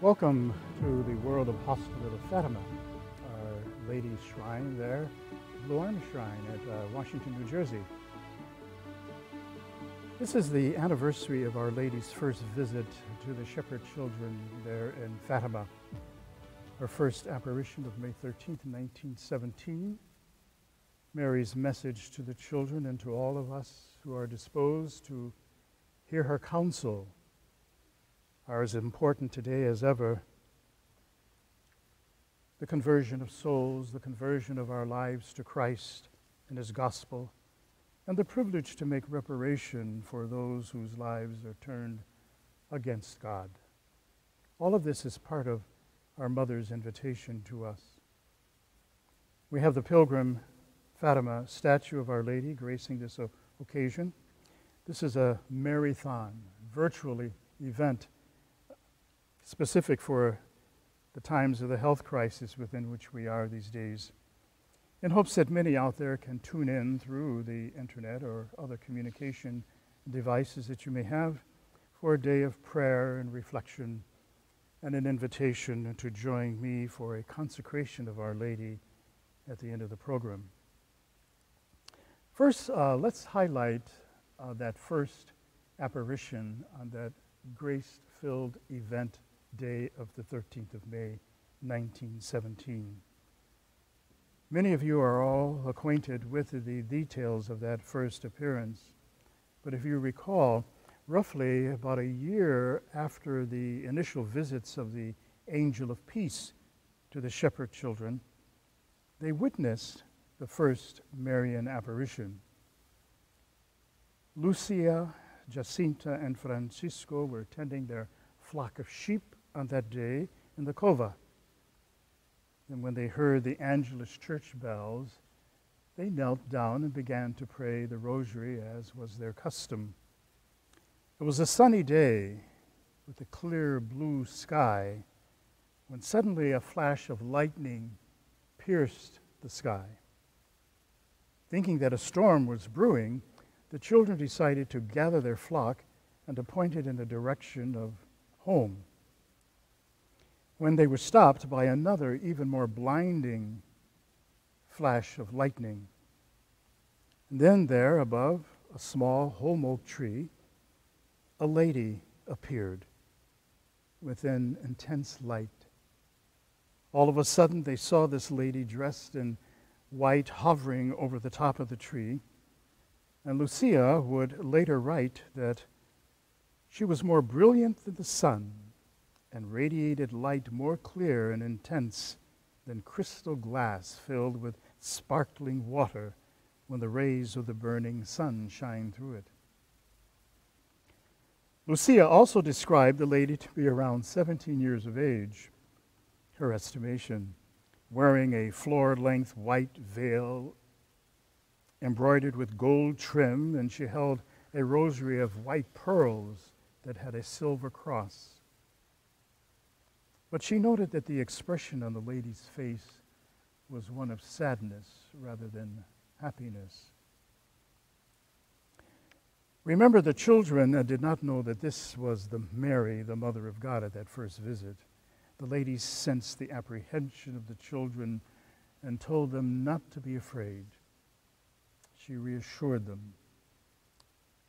Welcome to the World of Hospital of Fatima, Our Lady's Shrine there, Blue Shrine at uh, Washington, New Jersey. This is the anniversary of Our Lady's first visit to the shepherd children there in Fatima. Her first apparition of May 13, 1917. Mary's message to the children and to all of us who are disposed to hear her counsel are as important today as ever. The conversion of souls, the conversion of our lives to Christ and His gospel, and the privilege to make reparation for those whose lives are turned against God. All of this is part of our mother's invitation to us. We have the pilgrim Fatima statue of Our Lady gracing this occasion. This is a marathon, virtually event specific for the times of the health crisis within which we are these days, in hopes that many out there can tune in through the internet or other communication devices that you may have for a day of prayer and reflection and an invitation to join me for a consecration of Our Lady at the end of the program. First, uh, let's highlight uh, that first apparition on that grace filled event day of the 13th of May, 1917. Many of you are all acquainted with the details of that first appearance, but if you recall, roughly about a year after the initial visits of the angel of peace to the shepherd children, they witnessed the first Marian apparition. Lucia, Jacinta, and Francisco were tending their flock of sheep on that day in the Cova. And when they heard the Angelus church bells, they knelt down and began to pray the rosary as was their custom. It was a sunny day with a clear blue sky when suddenly a flash of lightning pierced the sky. Thinking that a storm was brewing, the children decided to gather their flock and to point it in the direction of home when they were stopped by another, even more blinding flash of lightning. And then, there above a small holm oak tree, a lady appeared within intense light. All of a sudden, they saw this lady dressed in white hovering over the top of the tree. And Lucia would later write that she was more brilliant than the sun and radiated light more clear and intense than crystal glass filled with sparkling water when the rays of the burning sun shine through it. Lucia also described the lady to be around 17 years of age, her estimation, wearing a floor length white veil embroidered with gold trim, and she held a rosary of white pearls that had a silver cross. But she noted that the expression on the lady's face was one of sadness rather than happiness. Remember, the children uh, did not know that this was the Mary, the mother of God, at that first visit. The lady sensed the apprehension of the children and told them not to be afraid. She reassured them.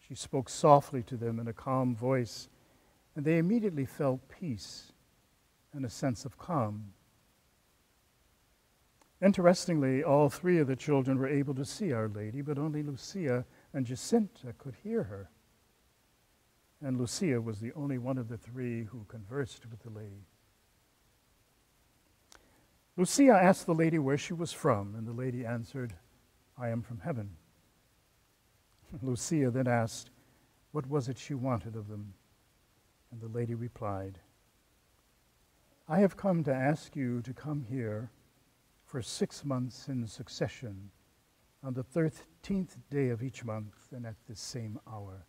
She spoke softly to them in a calm voice, and they immediately felt peace and a sense of calm. Interestingly, all three of the children were able to see Our Lady, but only Lucia and Jacinta could hear her. And Lucia was the only one of the three who conversed with the lady. Lucia asked the lady where she was from, and the lady answered, I am from heaven. Lucia then asked, What was it she wanted of them? And the lady replied, I have come to ask you to come here for six months in succession on the 13th day of each month and at this same hour.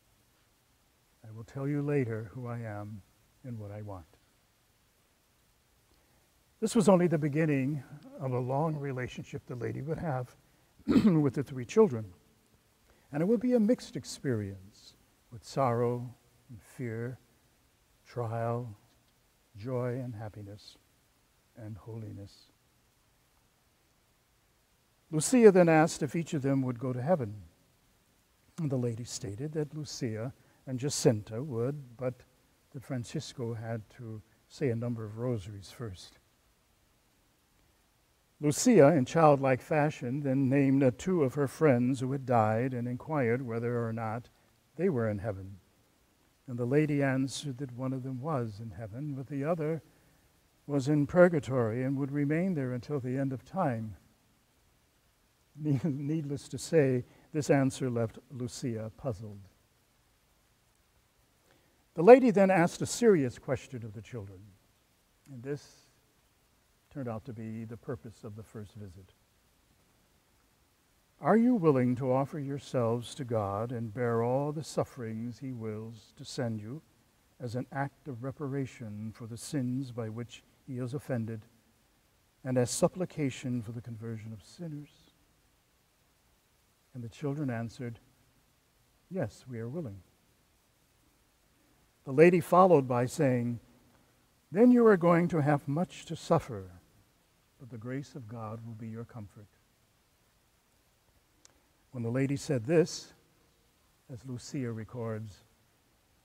I will tell you later who I am and what I want. This was only the beginning of a long relationship the lady would have with the three children. And it would be a mixed experience with sorrow and fear, trial joy and happiness and holiness. Lucia then asked if each of them would go to heaven. And the lady stated that Lucia and Jacinta would, but that Francisco had to say a number of rosaries first. Lucia, in childlike fashion, then named two of her friends who had died and inquired whether or not they were in heaven. And the lady answered that one of them was in heaven, but the other was in purgatory and would remain there until the end of time. Needless to say, this answer left Lucia puzzled. The lady then asked a serious question of the children, and this turned out to be the purpose of the first visit. Are you willing to offer yourselves to God and bear all the sufferings He wills to send you as an act of reparation for the sins by which He is offended and as supplication for the conversion of sinners? And the children answered, Yes, we are willing. The lady followed by saying, Then you are going to have much to suffer, but the grace of God will be your comfort. When the lady said this, as Lucia records,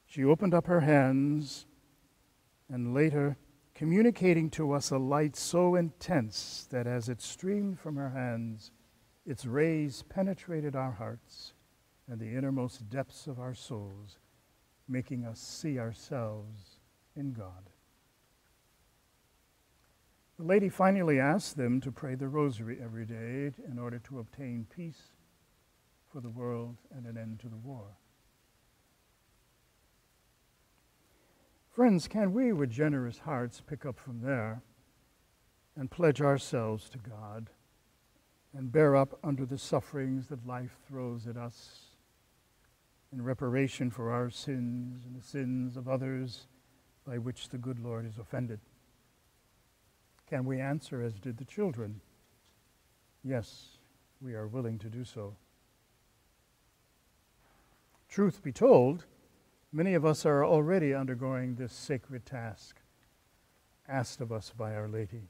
she opened up her hands and later, communicating to us a light so intense that as it streamed from her hands, its rays penetrated our hearts and the innermost depths of our souls, making us see ourselves in God. The lady finally asked them to pray the rosary every day in order to obtain peace for the world and an end to the war. Friends, can we, with generous hearts, pick up from there and pledge ourselves to God and bear up under the sufferings that life throws at us in reparation for our sins and the sins of others by which the good Lord is offended? Can we answer as did the children? Yes, we are willing to do so. Truth be told, many of us are already undergoing this sacred task asked of us by Our Lady.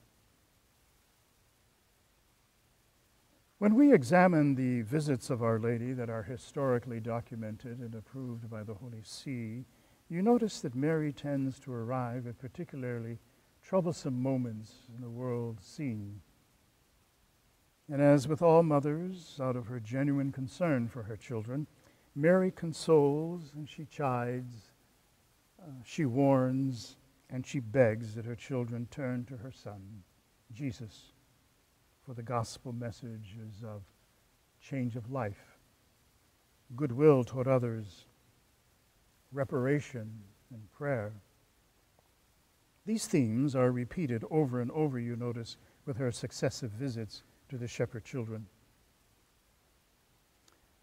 When we examine the visits of Our Lady that are historically documented and approved by the Holy See, you notice that Mary tends to arrive at particularly troublesome moments in the world scene. And as with all mothers, out of her genuine concern for her children, Mary consoles and she chides, uh, she warns, and she begs that her children turn to her Son, Jesus for the gospel messages of change of life, goodwill toward others, reparation, and prayer. These themes are repeated over and over, you notice, with her successive visits to the shepherd children.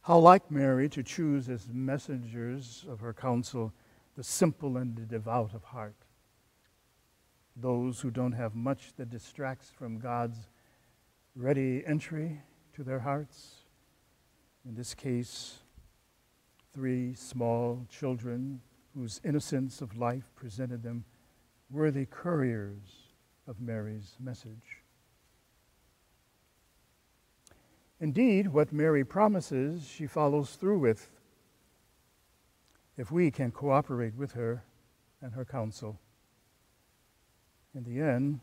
How like Mary to choose as messengers of her counsel the simple and the devout of heart, those who don't have much that distracts from God's ready entry to their hearts. In this case, three small children whose innocence of life presented them worthy couriers of Mary's message. Indeed, what Mary promises, she follows through with if we can cooperate with her and her counsel. In the end,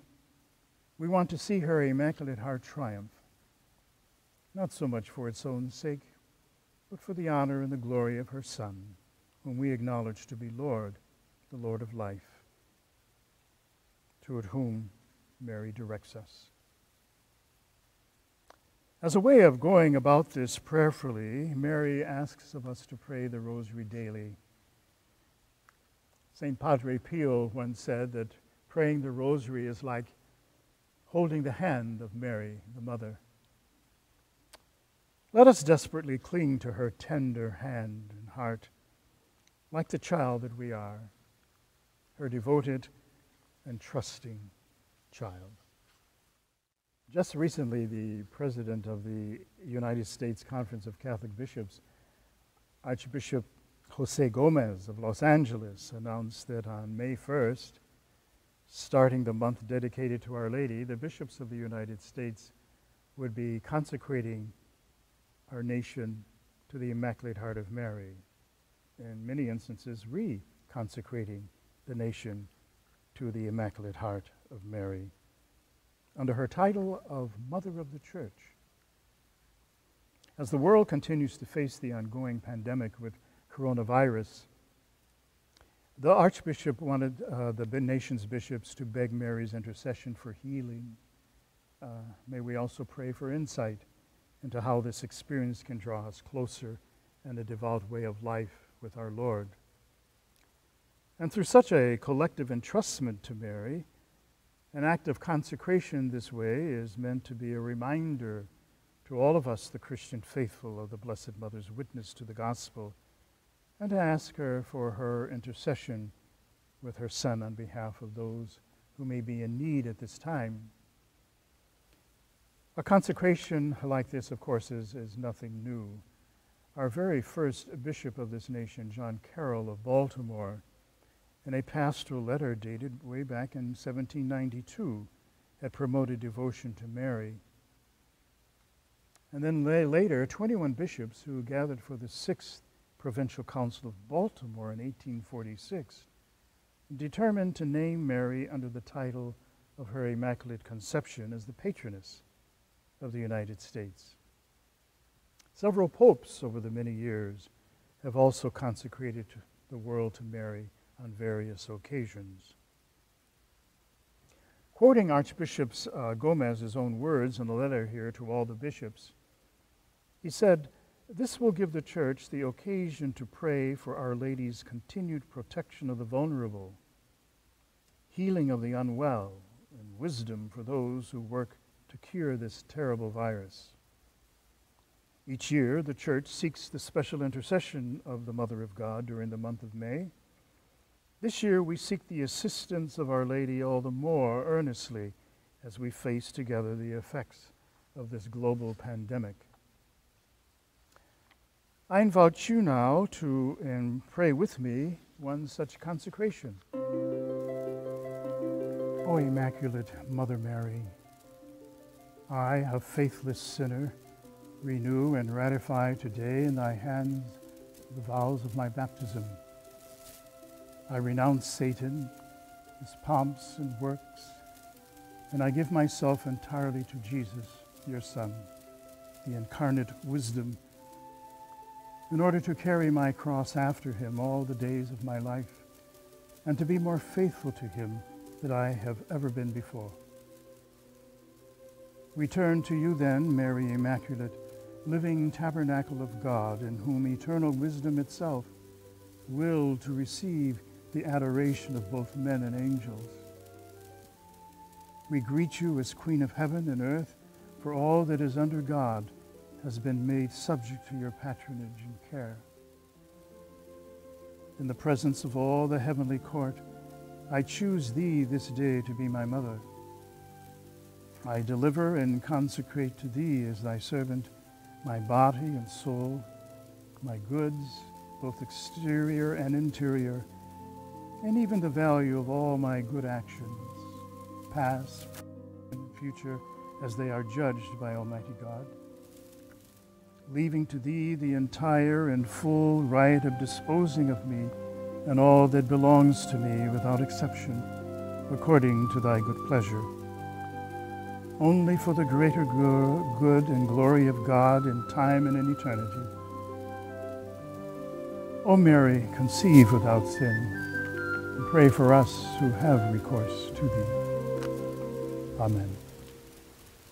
we want to see her Immaculate Heart triumph, not so much for its own sake, but for the honor and the glory of her Son, whom we acknowledge to be Lord, the Lord of life, toward whom Mary directs us. As a way of going about this prayerfully, Mary asks of us to pray the Rosary daily. St. Padre Pio once said that praying the Rosary is like holding the hand of Mary, the mother. Let us desperately cling to her tender hand and heart, like the child that we are, her devoted and trusting child. Just recently, the president of the United States Conference of Catholic Bishops, Archbishop Jose Gomez of Los Angeles, announced that on May 1st, starting the month dedicated to Our Lady, the bishops of the United States would be consecrating our nation to the Immaculate Heart of Mary. In many instances, reconsecrating the nation to the Immaculate Heart of Mary under her title of Mother of the Church. As the world continues to face the ongoing pandemic with coronavirus, the Archbishop wanted uh, the nation's bishops to beg Mary's intercession for healing. Uh, may we also pray for insight into how this experience can draw us closer in a devout way of life with our Lord. And through such a collective entrustment to Mary, an act of consecration this way is meant to be a reminder to all of us, the Christian faithful, of the Blessed Mother's witness to the gospel, and to ask her for her intercession with her Son on behalf of those who may be in need at this time. A consecration like this, of course, is, is nothing new. Our very first bishop of this nation, John Carroll of Baltimore, in a pastoral letter dated way back in 1792, had promoted devotion to Mary. And then later, 21 bishops who gathered for the Sixth Provincial Council of Baltimore in 1846 determined to name Mary under the title of her Immaculate Conception as the patroness of the United States. Several popes over the many years have also consecrated the world to Mary on various occasions. Quoting Archbishop uh, Gomez's own words in a letter here to all the bishops, he said, This will give the church the occasion to pray for Our Lady's continued protection of the vulnerable, healing of the unwell, and wisdom for those who work to cure this terrible virus. Each year, the Church seeks the special intercession of the Mother of God during the month of May. This year, we seek the assistance of Our Lady all the more earnestly as we face together the effects of this global pandemic. I invite you now to and pray with me one such consecration. O Immaculate Mother Mary, I, a faithless sinner, renew and ratify today in thy hands the vows of my baptism. I renounce Satan, his pomps and works, and I give myself entirely to Jesus, your Son, the incarnate wisdom in order to carry my cross after him all the days of my life, and to be more faithful to him than I have ever been before. We turn to you then, Mary Immaculate, living tabernacle of God, in whom eternal wisdom itself willed to receive the adoration of both men and angels. We greet you as Queen of heaven and earth, for all that is under God has been made subject to your patronage and care. In the presence of all the heavenly court, I choose thee this day to be my mother. I deliver and consecrate to thee as thy servant my body and soul, my goods, both exterior and interior, and even the value of all my good actions, past and future, as they are judged by Almighty God leaving to thee the entire and full right of disposing of me and all that belongs to me without exception, according to thy good pleasure. Only for the greater good and glory of God in time and in eternity. O Mary, conceive without sin, and pray for us who have recourse to thee. Amen.